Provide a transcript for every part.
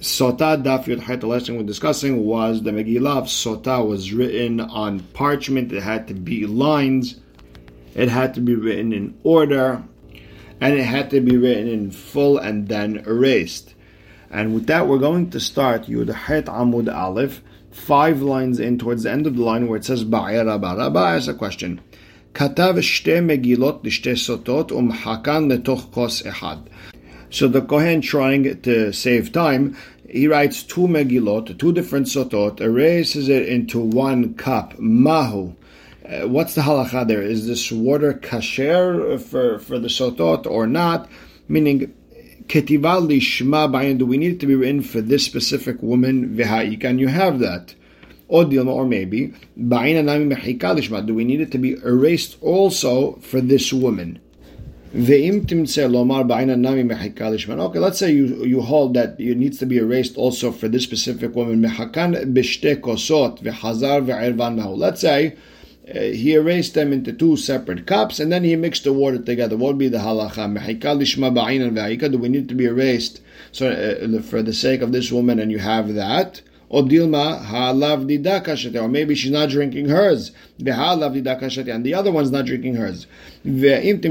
Sota Daf Yud The lesson we're discussing was the Megillah of Sota was written on parchment. It had to be lines. It had to be written in order, and it had to be written in full and then erased. And with that, we're going to start Yud Het Amud Aleph, five lines in towards the end of the line where it says Ba'ira Baraba as a question. Katav shte megilot l'shte sotot umhakan letoch kos ehad. So the Kohen trying to save time, he writes two megillot, two different sotot, erases it into one cup. Mahu. Uh, what's the halacha there? Is this water kasher for, for the sotot or not? Meaning, ketiva lishma bayan, do we need it to be written for this specific woman? V'ha'ik, and you have that. Or maybe, do we need it to be erased also for this woman? Okay, let's say you, you hold that it needs to be erased also for this specific woman. Let's say uh, he erased them into two separate cups and then he mixed the water together. What would be the halacha? Do we need to be erased so, uh, for the sake of this woman and you have that? Or Dilma or maybe she's not drinking hers. And the other one's not drinking hers. Ve'im.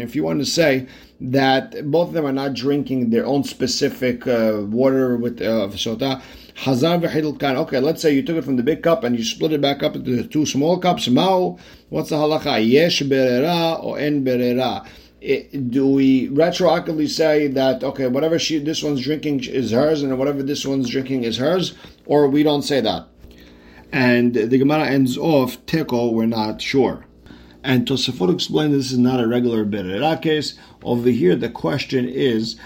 If you want to say that both of them are not drinking their own specific uh, water with uh, sota, v'chilkan. Okay, let's say you took it from the big cup and you split it back up into the two small cups. Mao, what's the halacha? Yesh berera or en berera it, do we retroactively say that okay, whatever she this one's drinking is hers, and whatever this one's drinking is hers, or we don't say that? And the Gemara ends off teko. We're not sure. And Tosafot explained this is not a regular berera case. Over here, the question is.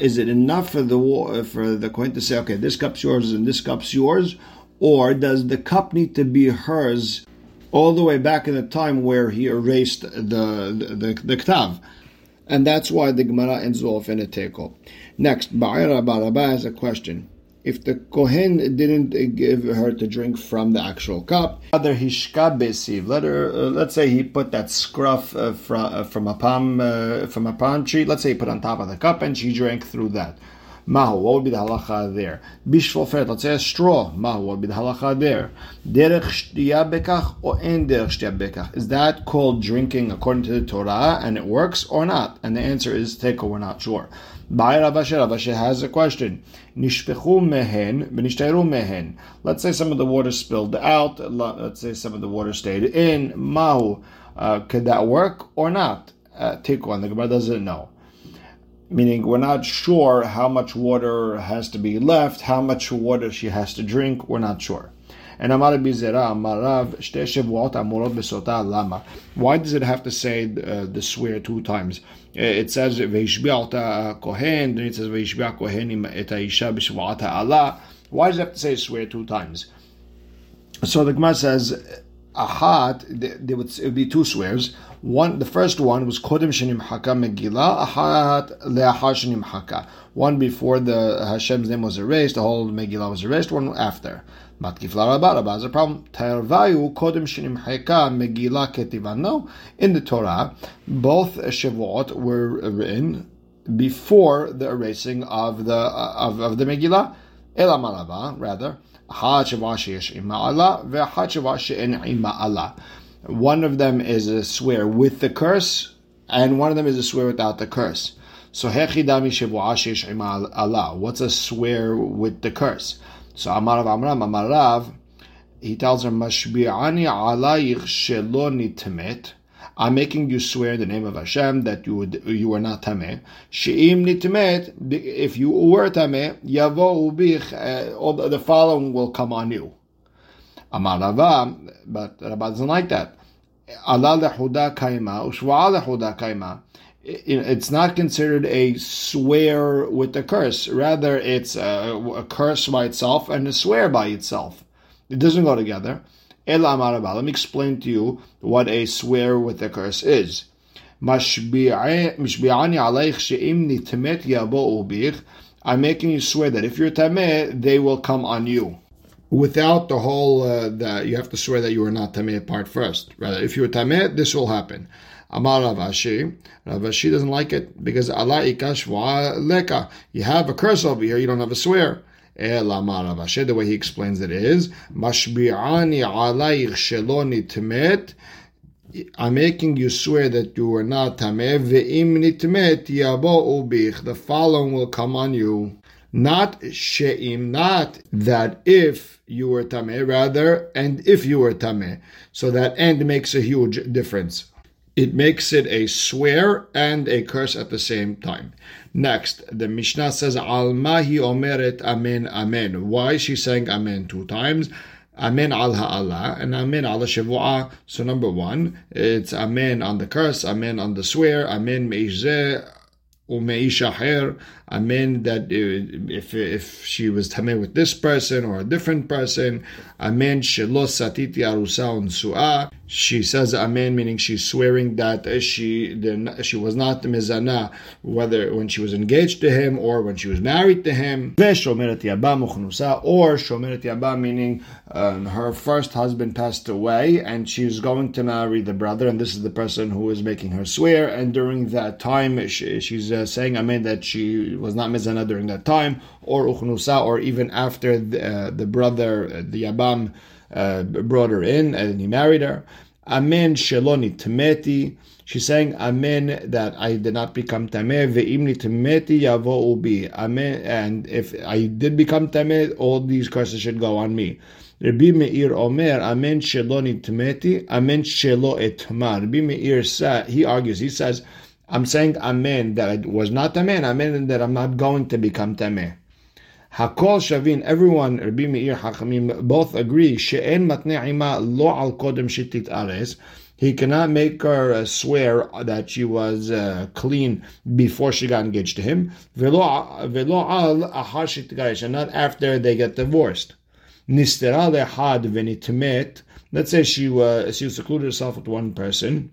Is it enough for the for the coin to say, okay, this cup's yours and this cup's yours, or does the cup need to be hers all the way back in the time where he erased the the, the, the Ktav. And that's why the Gemara ends off in a teko. Next, Ba'ira Baraba has a question. If the Kohen didn't give her to drink from the actual cup, other hishka besiv. Let her. Uh, let's say he put that scruff uh, from uh, from a palm uh, from a palm tree. Let's say he put on top of the cup and she drank through that. Mahu, what would be the halacha there? Bishvofet, let's say a straw. Mahu, what would be the halacha there? Derech shtiya bekach or en derech shtiya bekach? Is that called drinking according to the Torah and it works or not? And the answer is teko, we're not sure. Ba'ir Rav Ashi, Rabashe has a question. Nishpechu mehen, b'nishteiru mehen. Let's say some of the water spilled out. Let's say some of the water stayed in. Mahu, uh, could that work or not? Uh, teko, and the Gemara doesn't know meaning we're not sure how much water has to be left, how much water she has to drink, we're not sure. And Amar Bizera, Amarav, Besota Lama. Why does it have to say uh, the swear two times? Uh, it says Veishbiata Kohen, then it says Veishbia Kohen et Isha Bishvata Allah. Why does it have to say swear two times? So the Gemara says, Ahat, there would, it would be two swears. One, the first one was Kodim Shenim Haka Megillah, Ahat Le'achar Shenim Haka. One before the Hashem's name was erased, the whole Megillah was erased. One after. Matkif Larabah, is a problem. Tervayu Kodim Shenim Haka Megillah Ketivan. No, in the Torah, both Shavuot were written before the erasing of the of, of the Megillah. Elamarabah, rather. One of them is a swear with the curse, and one of them is a swear without the curse. So Allah. What's a swear with the curse? So Amarav Amram Amarav, he tells her Mashbi'ani alayich shelo nitmet. I'm making you swear in the name of Hashem that you would you are not tameh. She'im nitmet. If you were tameh, yavo ubich. Uh, all the following will come on you. Amar Rava, but Rava doesn't like that. Allah lehuda kaima, ushwa lehuda kaima. It's not considered a swear with a curse. Rather, it's a, a, curse by itself and a swear by itself. It doesn't go together. Ela Amar Let me explain to you what a swear with a curse is. I'm making you swear that if you're tameh, they will come on you without the whole uh, that you have to swear that you are not tameh part first. Rather, if you're tameh, this will happen. Amar Rav Ashi. Rav Ashi doesn't like it because Allah leka. You have a curse over here, you don't have a swear. The way he explains it is Mashbi'ani alayich. I'm making you swear that you are not tameh. Ve'im nitmet yabo ubich. The following will come on you. Not she'im, not that if you were tameh, rather, and if you were tameh. So that end makes a huge difference. It makes it a swear and a curse at the same time. Next, the Mishnah says, Al mahi omeret amen amen. Why is she saying amen two times? Amen al ha'ala and Amen al shavu'ah. So number one, it's Amen on the curse, Amen on the swear, Amen me'izeh umeishaher. Amen that uh, if if she was tameh with this person or a different person, Amen shelo satiti arusa unsu'ah. She says Amen, meaning she's swearing that she she was not mizana, whether when she was engaged to him or when she was married to him. Or shomeret yaba, meaning um, her first husband passed away and she's going to marry the brother, and this is the person who is making her swear. And during that time, she, she's uh, saying Amen that she was not mizana during that time, or uchnusa, or even after the, uh, the brother, the yabam uh, brought her in and he married her. Amen sheloni temeti. She's saying Amen that I did not become tameh. Ve'imni temeti yavo ubi. Amen. And if I did become tameh, all these curses should go on me. Rabbi Meir Omer, Amen sheloni temeti. Amen shelo etmar. Rabbi Meir he argues. He says, I'm saying Amen that I was not Amen. Amen that I'm not going to become tameh. Hakol Shavin, everyone, Rabbi Meir Hachamim, both agree, She'en matne lo al kodem shitit ares. He cannot make her uh, swear that she was uh, clean before she got engaged to him. Velo al ahar and not after they get divorced. Nistera lehad venitmet. Let's say she was she secluded herself with one person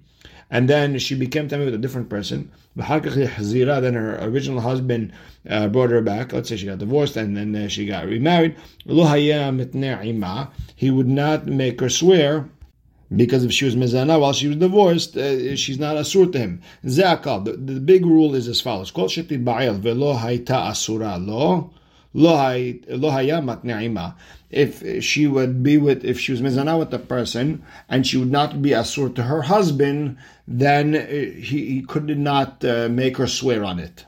and then she became tamei with a different person. Then her original husband uh, brought her back. Let's say she got divorced and then uh, she got remarried. He would not make her swear because if she was mizana while she was divorced, uh, she's not asur to him. The, the big rule is as follows: Kol sheti ba'el velo haita asura lo if she would be with, if she was mizana with the person and she would not be asur to her husband, then uh, he, he could not uh, make her swear on it.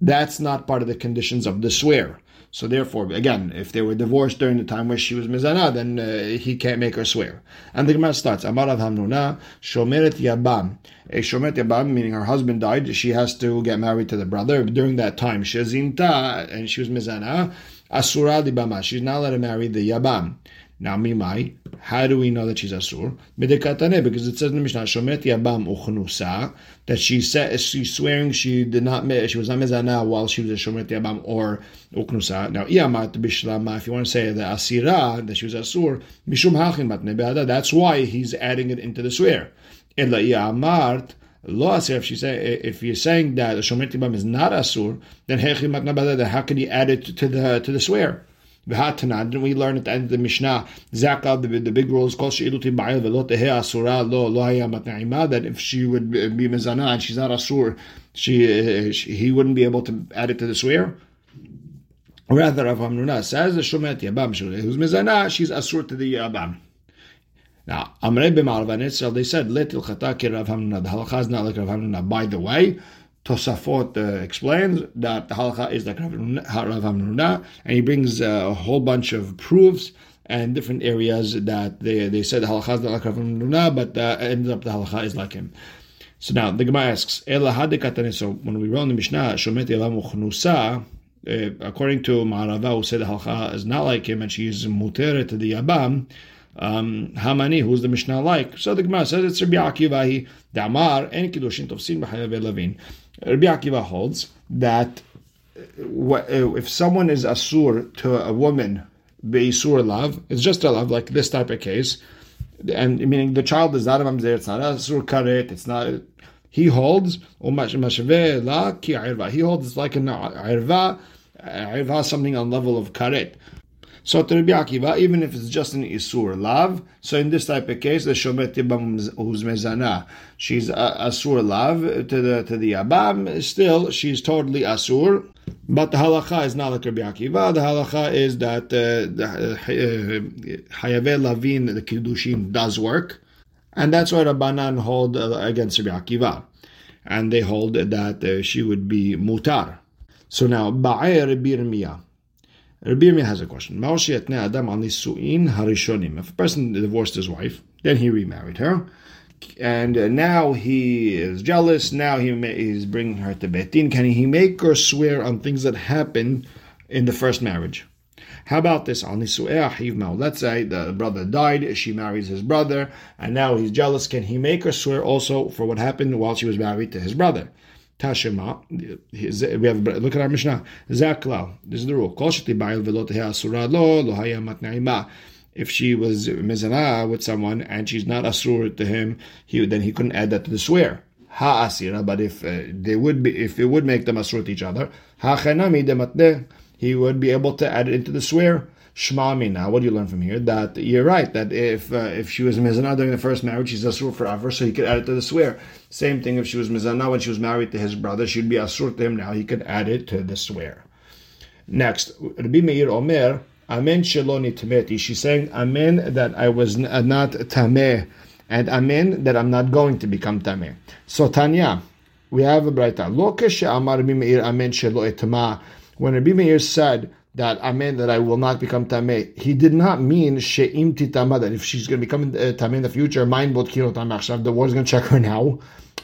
That's not part of the conditions of the swear. So therefore, again, if they were divorced during the time where she was mizana, then uh, he can't make her swear. And the Gemara starts, Amar Hamnuna, Shomeret Yabam. A Shomeret Yabam, meaning her husband died, she has to get married to the brother. During that time, Shezinta, and she was mizana, Asura Libama. She's not allowed to marry the Yabam. Now, Mimai, how do we know that she's Asur? Medekatane, because it says in the Mishnah, Shomet Yabam Uchnusa, that she said, she's swearing she did not, she was not Mezana while she was a Shomet Yabam or Uchnusa. Now, Iyamat Bishlama, if you want to say the Asira, that she was Asur, Mishum Hachin Matne that's why he's adding it into the swear. Ella Iyamart, Lo asir, if she say if you're saying that the shomer tibam is not asur, then how can you add it to the to the swear? V'hatana, didn't we learn at the end of the Mishnah, Zakal, the, the big rule is called She'iluti Ba'il V'lo Asura Lo Lo Haya Matna'ima, that if she would be Mizana and she's not Asur, she, she, he wouldn't be able to add it to the swear? Rather, Rav Hamnuna says the Shomet Yabam, who's Mizana, she's Asur to the Yabam. Now, Amrei b'Marav they said, Let ilchata ki Rav Hamnuna, the halacha is not like Rav Hamnuna. By the way, Tosafot uh, explains that the halacha is like Rav Hamnuna, and he brings uh, a whole bunch of proofs and different areas that they, they said the halacha is like Rav Hamnuna, but uh, ends up the halacha is like him. So now the Gemara asks, So when we in the Mishnah, Shomet Yavam uh, according to Ma'arava, who said the halacha is not like him and she is muteret to the Yabam, um, Hamani, who's the Mishnah like? So the Gemara says it's Rabbi Akiva, he, Damar, and Kiddushin Tovsin B'Hayav Lavin. Rabbi Akiva holds that uh, uh, if someone is asur to a woman, be beisur love, it's just a love, like this type of case, and meaning the child is not a mamzer, it's not a asur karet, it's not. He holds he holds it's like an irva, irva something on level of karet. So to Rabbi Akiva, even if it's just an Isur Lav, so in this type of case, the Shomet who's Mezana, she's Asur Lav to the to the Abam, still she's totally Asur. But the halacha is not like Rabbi Akiva. The halacha is that uh, the uh, Lavin, the Kiddushin, does work. And that's why Rabbanan hold uh, against Rabbi Akiva. And they hold that uh, she would be mutar. So now, Ba'ay Rabbi Yirmiyah. Rabbi Yirmiyah has a question. adam al harishonim. If a person divorced his wife, then he remarried her, and uh, now he is jealous, now he is bringing her to Betin, can he make her swear on things that happened in the first marriage? How about this? Let's say the brother died, she marries his brother, and now he's jealous. Can he make her swear also for what happened while she was married to his brother? Tashema. We have look at our Mishnah. Zakla. This is the rule. Kol lo lo If she was mizana with someone and she's not asur to him, he then he couldn't add that to the swear. Ha asira. But if uh, they would be, if it would make them asur to each other, ha chenami he would be able to add it into the swear. Shmami. Now, what do you learn from here? That you're right. That if uh, if she was mizana during the first marriage, she's asur forever, so he could add it to the swear. Same thing if she was mizana when she was married to his brother, she'd be asur to him. Now he could add it to the swear. Next, Rabbi Meir Omer. Amen sheloni tameti. She's saying Amen that I was not tameh, and Amen that I'm not going to become tameh. So Tanya, we have a brighter. Lo amar Meir Amen shelo etma when Rabbi Meir said that I Amen, that I will not become Tameh, he did not mean She'im Titama, that if she's going to become uh, Tameh in the future, mind bot Kirot the war's going to check her now.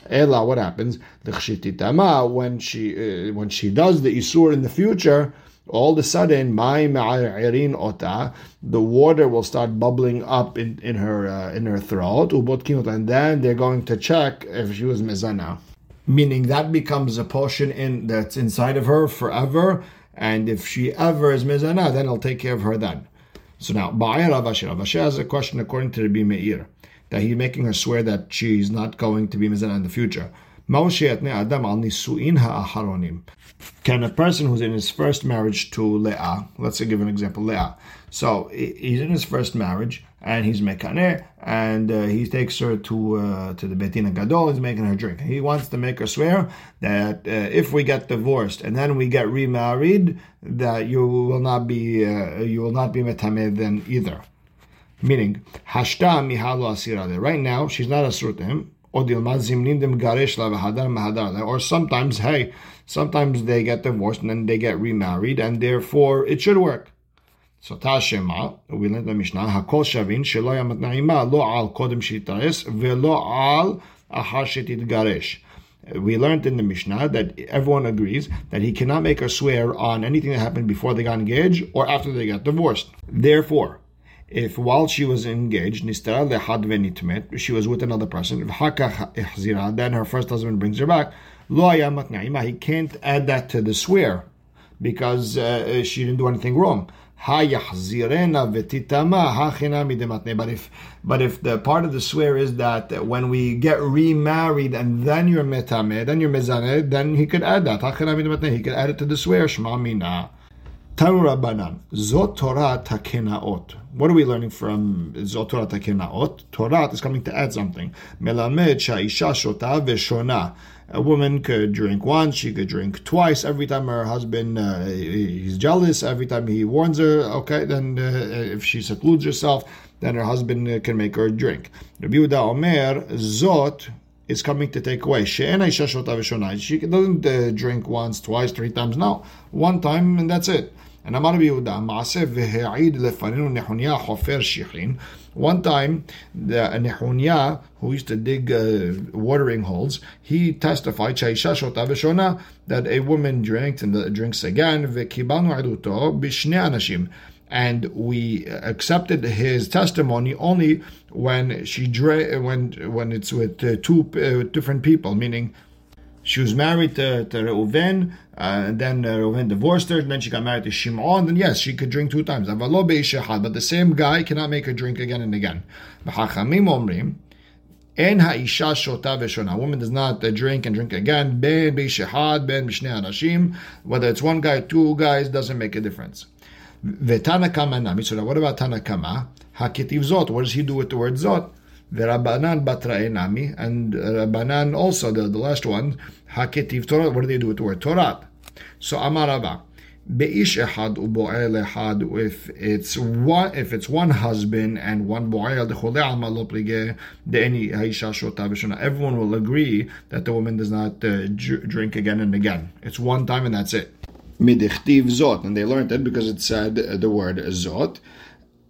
Ella, what happens? The when she uh, when she does the Isur in the future, all of a sudden, my ota, the water will start bubbling up in, in her uh, in her throat, and then they're going to check if she was mezana meaning that becomes a portion in that's inside of her forever. And if she ever is mizana, then I'll take care of her then. So now, Ba'ayar Rav Ashi. Avashir has a question according to Rabbi Meir, that he's making her swear that she's not going to be mizana in the future. Can a person who's in his first marriage to Leah, let's say give an example, Leah. So he's in his first marriage and he's mekaneh, and uh, he takes her to uh, to the betina gadol. He's making her drink. He wants to make her swear that uh, if we get divorced and then we get remarried, that you will not be uh, you will not be metameh then either. Meaning, hashta mihalo asira. Right now, she's not asur to him. Or sometimes, hey, sometimes they get divorced and then they get remarried, and therefore it should work. So Tashema, we learned the Mishnah, Hakol Shavin, Shelo Yamat Lo Al Kodem Shitaris, Velo Al Ahar Garesh. We learned in the Mishnah that everyone agrees that he cannot make her swear on anything that happened before they got engaged or after they got divorced. Therefore, if while she was engaged, nistara lehad venitmet, she was with another person, then her first husband brings her back, lo he can't add that to the swear because uh, she didn't do anything wrong. But if but if the part of the swear is that when we get remarried and then you're metame, then you're mezaneh, then he could add that. He could add it to the swear. Shema mina. Taru Rabbanan. Zot Torah takenaot. What are we learning from Zot Torah takenaot? Torah is coming to add something. Melamed sha'isha shota veshona a woman could drink once, she could drink twice. Every time her husband uh, he's jealous, every time he warns her, okay, then uh, if she secludes herself, then her husband uh, can make her drink. Rabbi Yehuda Omer Zot is coming to take away. She doesn't uh, drink once, twice, three times. No, one time and that's it. And Amar Yehuda, Maaseh v'he'id lefaninu nehunya hofer shichin. One time, the Nehunya, who used to dig uh, watering holes, he testified that a woman drank and drinks again the, drinks again. And we accepted his testimony only when she drank, when when it's with uh, two uh, different people, meaning she was married to, to Reuven, uh, and then uh, Reuven divorced her, and then she got married to Shimon. Then yes, she could drink two times. But the same guy cannot make her drink again and again. En ha'isha shota v'shona. A woman does not uh, drink and drink again. Ben b'shehad, ben b'shnei anashim. Whether it's one guy, two guys, doesn't make a difference. V'tanakama nami. So what about Tanakama? Hakitiv zot. What does he do with the word zot? V'Rabbanan batrae nami. And Rabbanan also, the, the last one, hakitiv Torah. What do they do with the word Torah? So Amarava. Beish echad uboel echad. If it's one, if it's one husband and one boel, the alma lo de'eni haisha shota. Everyone will agree that the woman does not uh, drink again and again. It's one time and that's it. Midichtiv zot, and they learned it because it said the word zot.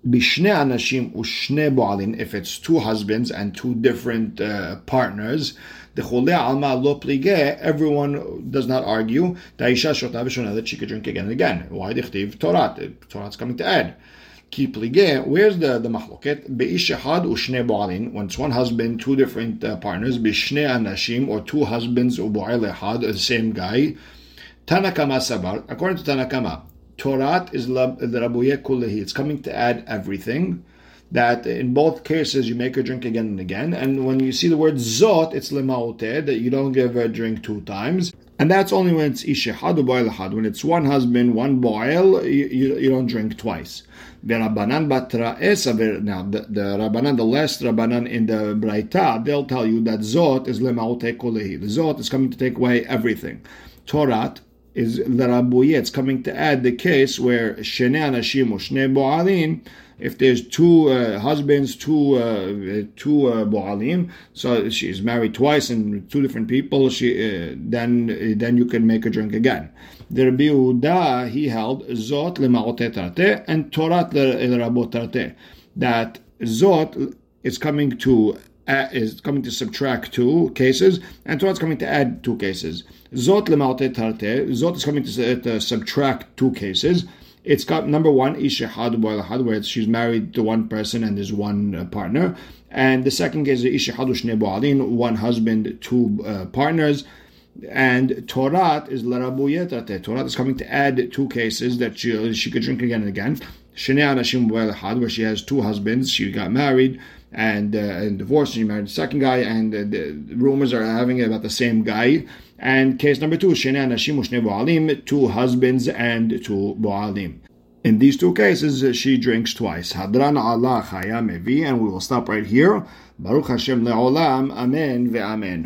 Bishne anashim ushne boalin. If it's two husbands and two different uh, partners the alma lo plige, everyone does not argue that she could drink again and again. Why dichtiv Torah? Torah's coming to add. Ki plige, where's the, the mahloket? Be'ish u'shne bo'alin, when it's one husband, two different uh, partners, b'shne anashim, or two husbands u'bo'al echad, the same guy. Tanakama sabar, according to Tanakama, Torah is rabuye kulehi. It's coming to add everything that in both cases you make her drink again and again. And when you see the word zot, it's lemaote, that you don't give a drink two times. And that's only when it's ishehad had. When it's one husband, one boil, you, you, you don't drink twice. The Rabbanan batra Now, the, the Rabbanan, the last Rabbanan in the Braita, they'll tell you that Zot is lemaote kolehi. The Zot is coming to take away everything. Torat is lerabuye. It's coming to add the case where shene anashim or shne boalin if there's two uh, husbands, two uh, two uh, boalim, so she's married twice and two different people, she uh, then then you can make a drink again. The Rabbi Yehuda he held zot lema'ote and torat lerabot that zot is coming to uh, is coming to subtract two cases, and Torah is coming to add two cases. Zot lemalte tarte. zot is coming to, uh, to subtract two cases. It's got number one, Ishihad Boilahad, where she's married to one person and there's one uh, partner. And the second case is Ishihadu Shne one husband, two uh, partners. And Torat is Larabuyetate. Torat is coming to add two cases that she, she could drink again and again. Shne Anashim where she has two husbands, she got married and, uh, and divorced, she married the second guy, and uh, the rumors are having about the same guy. And case number two, Shene Anashim Bo'alim, two husbands and two Bo'alim. In these two cases, she drinks twice. Hadran Allah Chaya Mevi, and we will stop right here. Baruch Hashem Le'olam, Amen ve'amen.